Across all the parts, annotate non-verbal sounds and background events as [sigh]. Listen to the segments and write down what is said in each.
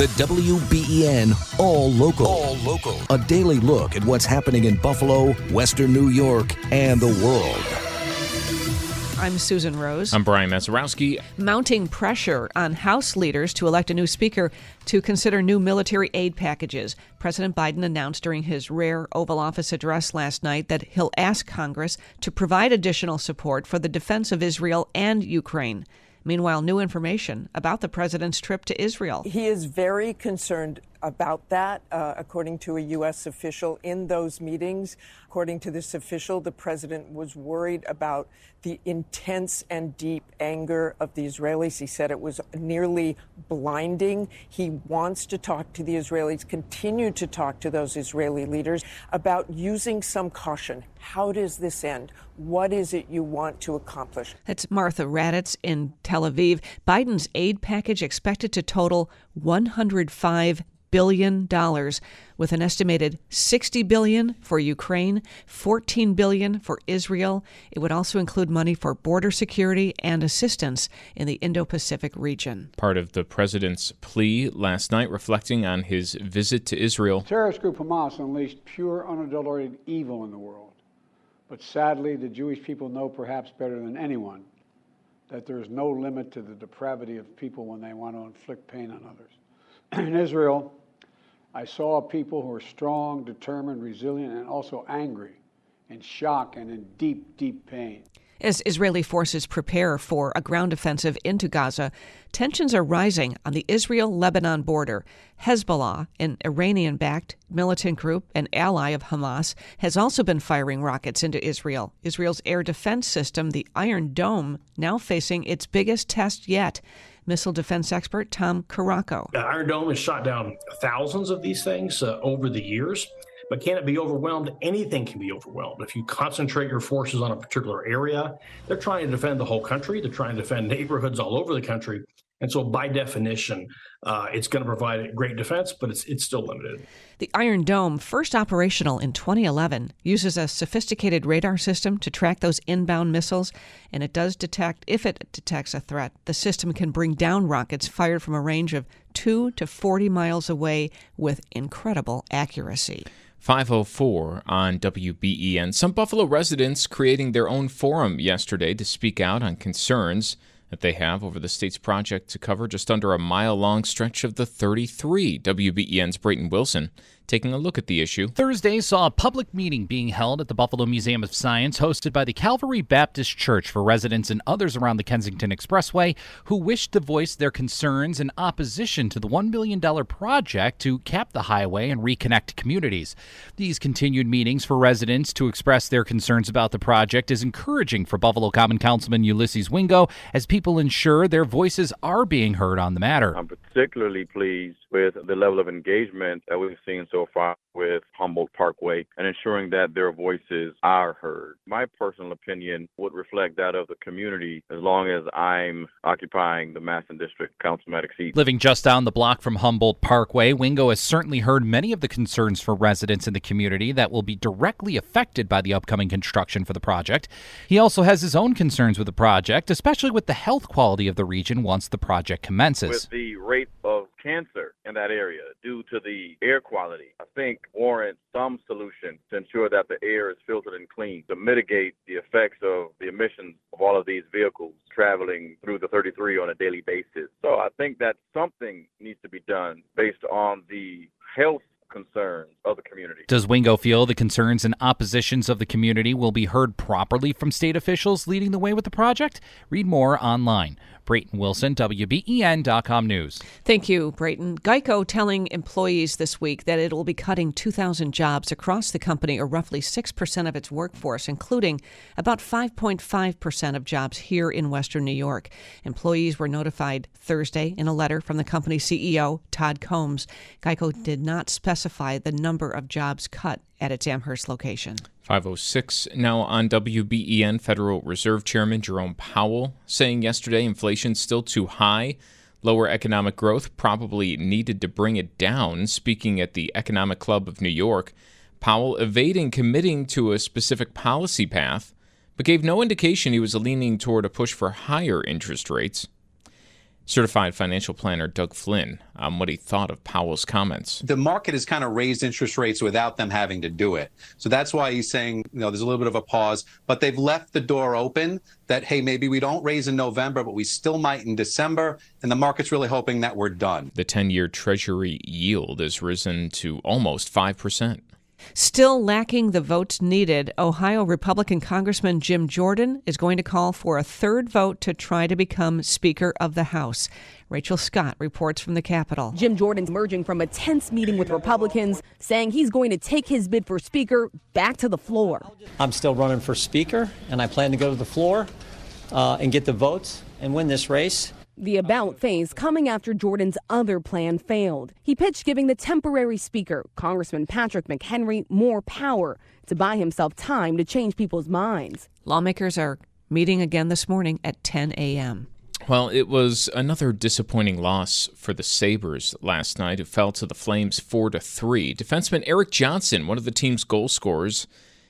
The WBEN All Local. All Local. A daily look at what's happening in Buffalo, Western New York, and the world. I'm Susan Rose. I'm Brian Mazurowski. Mounting pressure on House leaders to elect a new speaker to consider new military aid packages. President Biden announced during his rare Oval Office address last night that he'll ask Congress to provide additional support for the defense of Israel and Ukraine. Meanwhile, new information about the president's trip to Israel. He is very concerned about that, uh, according to a U.S. official in those meetings. According to this official, the president was worried about the intense and deep anger of the Israelis. He said it was nearly blinding. He wants to talk to the Israelis, continue to talk to those Israeli leaders about using some caution. How does this end? What is it you want to accomplish? That's Martha Raddatz in Tel Aviv. Biden's aid package expected to total 105 billion dollars with an estimated 60 billion for Ukraine, 14 billion for Israel. It would also include money for border security and assistance in the Indo-Pacific region. Part of the president's plea last night reflecting on his visit to Israel. Terrorist group Hamas unleashed pure unadulterated evil in the world. But sadly, the Jewish people know perhaps better than anyone that there is no limit to the depravity of people when they want to inflict pain on others. [clears throat] in Israel, I saw people who are strong, determined, resilient, and also angry, in shock, and in deep, deep pain. As Israeli forces prepare for a ground offensive into Gaza, tensions are rising on the Israel Lebanon border. Hezbollah, an Iranian backed militant group and ally of Hamas, has also been firing rockets into Israel. Israel's air defense system, the Iron Dome, now facing its biggest test yet missile defense expert Tom Karako. Iron Dome has shot down thousands of these things uh, over the years. But can it be overwhelmed? Anything can be overwhelmed. If you concentrate your forces on a particular area, they're trying to defend the whole country. They're trying to defend neighborhoods all over the country. And so, by definition, uh, it's going to provide great defense, but it's it's still limited. The Iron Dome, first operational in 2011, uses a sophisticated radar system to track those inbound missiles, and it does detect if it detects a threat. The system can bring down rockets fired from a range of two to 40 miles away with incredible accuracy. 504 on WBEN. Some Buffalo residents creating their own forum yesterday to speak out on concerns that they have over the state's project to cover just under a mile long stretch of the 33. WBEN's Brayton Wilson taking a look at the issue. Thursday saw a public meeting being held at the Buffalo Museum of Science, hosted by the Calvary Baptist Church for residents and others around the Kensington Expressway who wished to voice their concerns in opposition to the $1 billion project to cap the highway and reconnect communities. These continued meetings for residents to express their concerns about the project is encouraging for Buffalo Common Councilman Ulysses Wingo as people ensure their voices are being heard on the matter. I'm particularly pleased with the level of engagement that we've seen so far with Humboldt Parkway and ensuring that their voices are heard. My personal opinion would reflect that of the community as long as I'm occupying the Masten District Councilmatic seat. Living just down the block from Humboldt Parkway, Wingo has certainly heard many of the concerns for residents in the community that will be directly affected by the upcoming construction for the project. He also has his own concerns with the project, especially with the health quality of the region once the project commences. With the rate of cancer in that area due to the air quality, I think warrants some solution to ensure that the air is filtered and clean to mitigate the effects of the emissions of all of these vehicles traveling through the 33 on a daily basis. So I think that something needs to be done based on the health concerns of the community. Does Wingo feel the concerns and oppositions of the community will be heard properly from state officials leading the way with the project? Read more online. Brayton Wilson, WBEN.com News. Thank you, Brayton. Geico telling employees this week that it will be cutting 2,000 jobs across the company, or roughly 6% of its workforce, including about 5.5% of jobs here in Western New York. Employees were notified Thursday in a letter from the company's CEO, Todd Combs. Geico did not specify the number of jobs cut at its Amherst location. 506 now on WBEN Federal Reserve Chairman Jerome Powell saying yesterday inflation's still too high. Lower economic growth probably needed to bring it down. Speaking at the Economic Club of New York, Powell evading committing to a specific policy path, but gave no indication he was leaning toward a push for higher interest rates. Certified financial planner Doug Flynn on what he thought of Powell's comments. The market has kind of raised interest rates without them having to do it. So that's why he's saying, you know, there's a little bit of a pause, but they've left the door open that, hey, maybe we don't raise in November, but we still might in December. And the market's really hoping that we're done. The 10 year Treasury yield has risen to almost 5%. Still lacking the votes needed, Ohio Republican Congressman Jim Jordan is going to call for a third vote to try to become Speaker of the House. Rachel Scott reports from the Capitol. Jim Jordan's emerging from a tense meeting with Republicans, saying he's going to take his bid for Speaker back to the floor. I'm still running for Speaker, and I plan to go to the floor uh, and get the votes and win this race. The about phase coming after Jordan's other plan failed. He pitched giving the temporary speaker, Congressman Patrick McHenry, more power to buy himself time to change people's minds. Lawmakers are meeting again this morning at 10 a.m. Well, it was another disappointing loss for the Sabres last night, who fell to the Flames 4 to 3. Defenseman Erik Johnson, one of the team's goal scorers,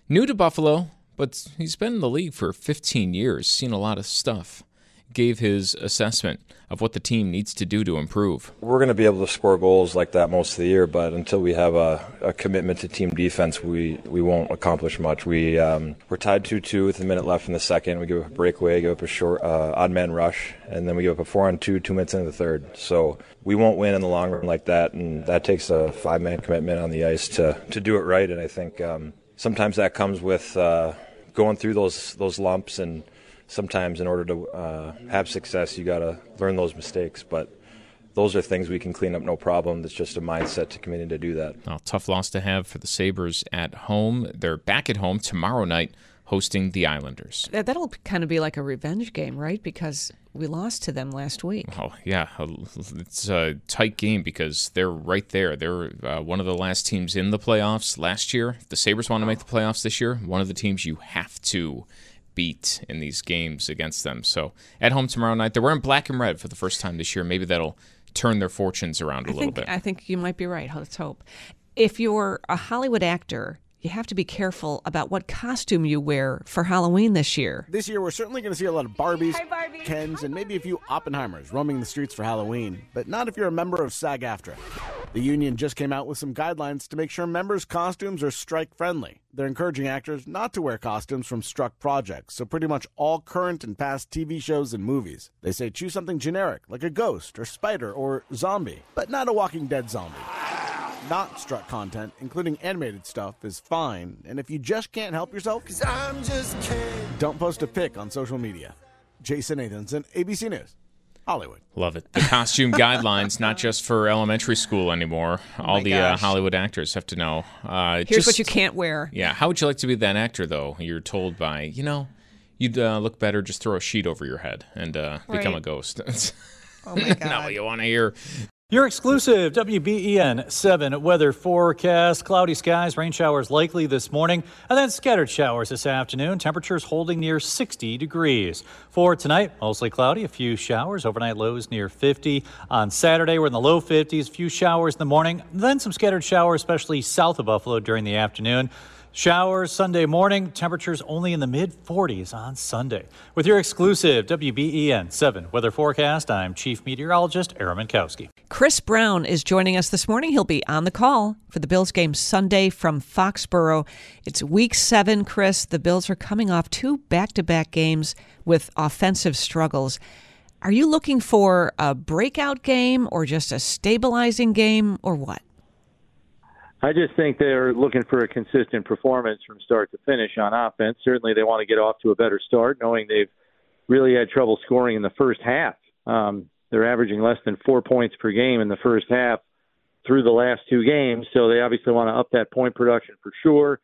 new to Buffalo, but he's been in the league for 15 years, seen a lot of stuff gave his assessment of what the team needs to do to improve. We're going to be able to score goals like that most of the year, but until we have a, a commitment to team defense, we, we won't accomplish much. We um, we're tied two two with a minute left in the second. We give up a breakaway, give up a short uh, odd man rush, and then we give up a four on two two minutes into the third. So we won't win in the long run like that, and that takes a five man commitment on the ice to to do it right. And I think um, sometimes that comes with uh, going through those those lumps and sometimes in order to uh, have success, you got to learn those mistakes. But those are things we can clean up no problem. It's just a mindset to committing to do that. Well, tough loss to have for the Sabres at home. They're back at home tomorrow night hosting the Islanders. That'll kind of be like a revenge game, right? Because we lost to them last week. Oh, yeah. It's a tight game because they're right there. They're uh, one of the last teams in the playoffs last year. If the Sabres want to make the playoffs this year, one of the teams you have to beat in these games against them. So at home tomorrow night, they're wearing black and red for the first time this year. Maybe that'll turn their fortunes around a I little think, bit. I think you might be right. Let's hope. If you're a Hollywood actor, you have to be careful about what costume you wear for Halloween this year. This year, we're certainly going to see a lot of Barbies, Barbie. Kens, and maybe a few Oppenheimers roaming the streets for Halloween, but not if you're a member of SAG AFTRA. The union just came out with some guidelines to make sure members' costumes are strike friendly. They're encouraging actors not to wear costumes from struck projects, so pretty much all current and past TV shows and movies. They say choose something generic, like a ghost or spider or zombie, but not a Walking Dead zombie not struck content, including animated stuff, is fine. And if you just can't help yourself, don't post a pic on social media. Jason Nathanson, ABC News. Hollywood. Love it. The costume guidelines, not just for elementary school anymore. Oh All the uh, Hollywood actors have to know. Uh, Here's just, what you can't wear. Yeah. How would you like to be that actor, though? You're told by, you know, you'd uh, look better just throw a sheet over your head and uh, become a ghost. [laughs] Oh my God. no, you want to hear. Your exclusive WBEN 7 weather forecast. Cloudy skies, rain showers likely this morning, and then scattered showers this afternoon. Temperatures holding near 60 degrees. For tonight, mostly cloudy, a few showers, overnight lows near 50. On Saturday, we're in the low 50s, a few showers in the morning, then some scattered showers, especially south of Buffalo during the afternoon. Showers Sunday morning, temperatures only in the mid 40s on Sunday. With your exclusive WBEN 7 weather forecast, I'm Chief Meteorologist Aaron Mentkowski. Chris Brown is joining us this morning. He'll be on the call for the Bills game Sunday from Foxborough. It's week seven, Chris. The Bills are coming off two back to back games with offensive struggles. Are you looking for a breakout game or just a stabilizing game or what? I just think they're looking for a consistent performance from start to finish on offense. Certainly, they want to get off to a better start, knowing they've really had trouble scoring in the first half. Um, they're averaging less than four points per game in the first half through the last two games, so they obviously want to up that point production for sure.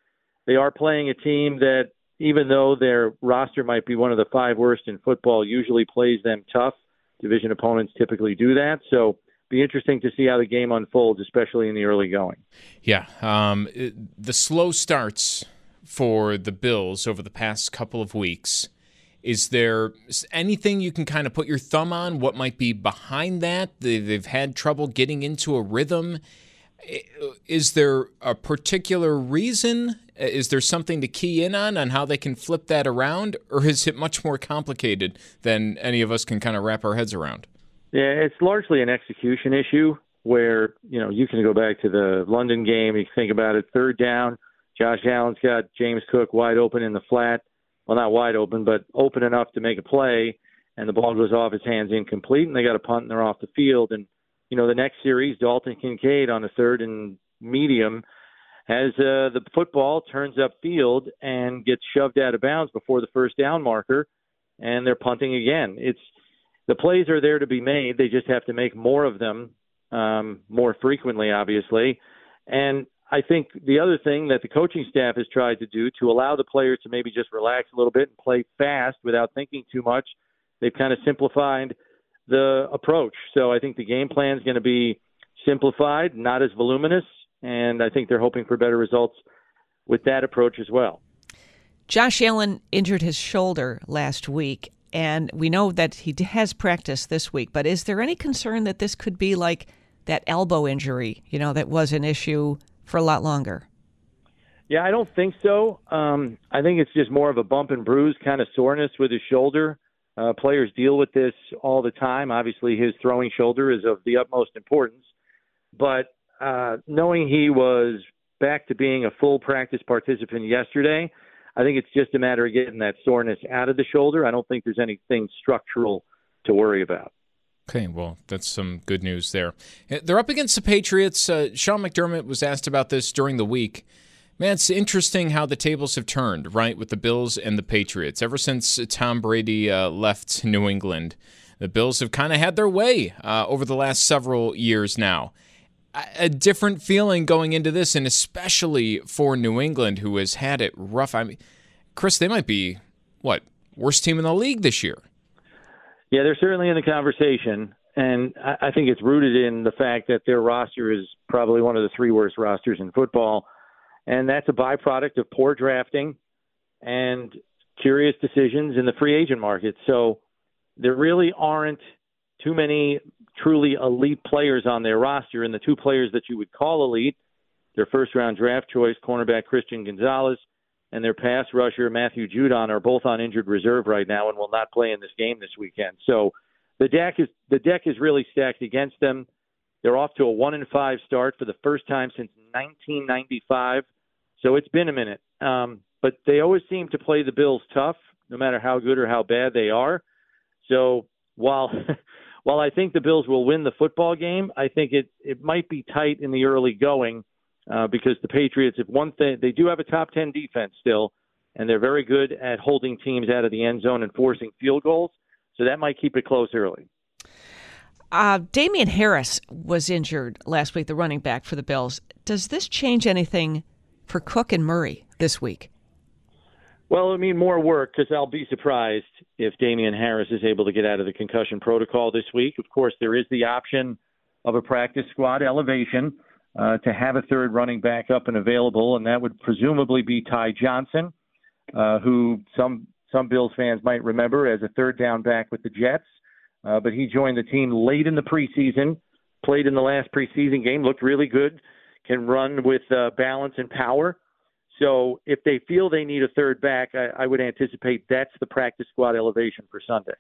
They are playing a team that, even though their roster might be one of the five worst in football, usually plays them tough. Division opponents typically do that, so be interesting to see how the game unfolds, especially in the early going. Yeah. Um, the slow starts for the Bills over the past couple of weeks. Is there anything you can kind of put your thumb on? What might be behind that? They- They've had trouble getting into a rhythm. Is there a particular reason? Is there something to key in on on how they can flip that around? Or is it much more complicated than any of us can kind of wrap our heads around? Yeah, it's largely an execution issue where, you know, you can go back to the London game, you think about it, third down, Josh Allen's got James Cook wide open in the flat. Well, not wide open, but open enough to make a play, and the ball goes off his hands incomplete, and they got a punt and they're off the field. And, you know, the next series, Dalton Kincaid on the third and medium has uh, the football turns up field and gets shoved out of bounds before the first down marker, and they're punting again. It's the plays are there to be made. They just have to make more of them um, more frequently, obviously. And I think the other thing that the coaching staff has tried to do to allow the players to maybe just relax a little bit and play fast without thinking too much, they've kind of simplified the approach. So I think the game plan is going to be simplified, not as voluminous, and I think they're hoping for better results with that approach as well. Josh Allen injured his shoulder last week, and we know that he has practiced this week. But is there any concern that this could be like that elbow injury, you know, that was an issue for a lot longer? Yeah, I don't think so. Um, I think it's just more of a bump and bruise kind of soreness with his shoulder. Uh, players deal with this all the time. Obviously, his throwing shoulder is of the utmost importance. But uh, knowing he was back to being a full practice participant yesterday, I think it's just a matter of getting that soreness out of the shoulder. I don't think there's anything structural to worry about. Okay, well, that's some good news there. Uh, they're up against the Patriots. Uh, Sean McDermott was asked about this during the week. Man, it's interesting how the tables have turned, right, with the Bills and the Patriots. Ever since Tom Brady uh, left New England, the Bills have kind of had their way uh, over the last several years now. A different feeling going into this, and especially for New England, who has had it rough. I mean, Chris, they might be, what, worst team in the league this year. Yeah, they're certainly in the conversation, and I, I think it's rooted in the fact that their roster is probably one of the three worst rosters in football, and that's a byproduct of poor drafting and curious decisions in the free agent market. So there really aren't too many truly elite players on their roster, and the two players that you would call elite, their first round draft choice, cornerback Christian Gonzalez – and their pass rusher Matthew Judon are both on injured reserve right now and will not play in this game this weekend. So the deck is the deck is really stacked against them. They're off to a one and five start for the first time since 1995. So it's been a minute, um, but they always seem to play the Bills tough, no matter how good or how bad they are. So while [laughs] while I think the Bills will win the football game, I think it it might be tight in the early going uh, because the Patriots, if one thing, they do have a top 10 defense still, and they're very good at holding teams out of the end zone and forcing field goals. So that might keep it close early. Uh, Damien Harris was injured last week, the running back for the Bills. Does this change anything for Cook and Murray this week? Well, I mean, more work because I'll be surprised if Damien Harris is able to get out of the concussion protocol this week. Of course, there is the option of a practice squad elevation uh, to have a third running back up and available, and that would presumably be Ty Johnson, uh, who some some Bills fans might remember as a third down back with the Jets. Uh, but he joined the team late in the preseason, played in the last preseason game, looked really good, can run with uh, balance and power. So if they feel they need a third back, I, I would anticipate that's the practice squad elevation for Sunday.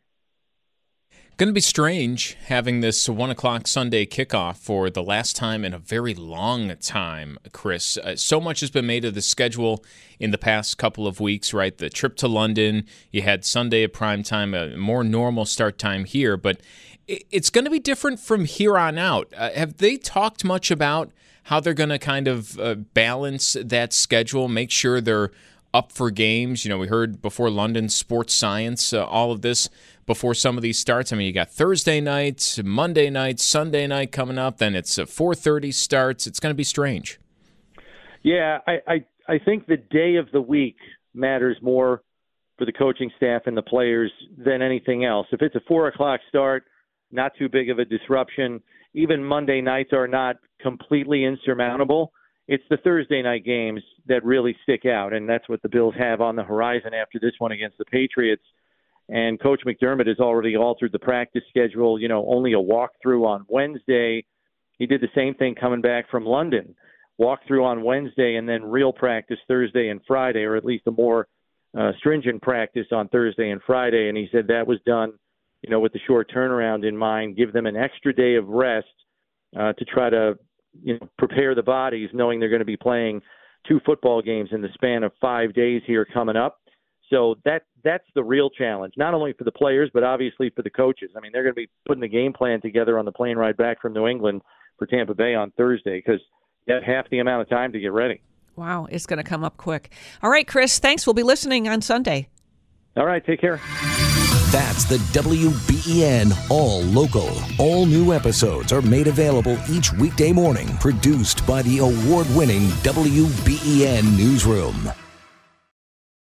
Going to be strange having this one o'clock Sunday kickoff for the last time in a very long time, Chris. Uh, so much has been made of the schedule in the past couple of weeks, right? The trip to London, you had Sunday at prime time, a more normal start time here, but it's going to be different from here on out. Uh, have they talked much about how they're going to kind of uh, balance that schedule, make sure they're up for games? You know, we heard before London sports science, uh, all of this before some of these starts. I mean, you got Thursday night, Monday night, Sunday night coming up. Then it's a 4:30 starts. It's going to be strange. Yeah, I, I I think the day of the week matters more for the coaching staff and the players than anything else. If it's a four o'clock start, not too big of a disruption. Even Monday nights are not completely insurmountable. It's the Thursday night games that really stick out, and that's what the Bills have on the horizon after this one against the Patriots. And Coach McDermott has already altered the practice schedule. You know, only a walkthrough on Wednesday. He did the same thing coming back from London. Walkthrough on Wednesday and then real practice Thursday and Friday, or at least a more uh, stringent practice on Thursday and Friday. And he said that was done you know, with the short turnaround in mind, give them an extra day of rest uh, to try to, you know, prepare the bodies, knowing they're going to be playing two football games in the span of five days here coming up. So that that's the real challenge, not only for the players but obviously for the coaches. I mean, they're going to be putting the game plan together on the plane ride back from New England for Tampa Bay on Thursday because you have half the amount of time to get ready. Wow, it's going to come up quick. All right, Chris, thanks. We'll be listening on Sunday. All right, take care. That's the WBEN All Local. All new episodes are made available each weekday morning, produced by the award winning WBEN Newsroom.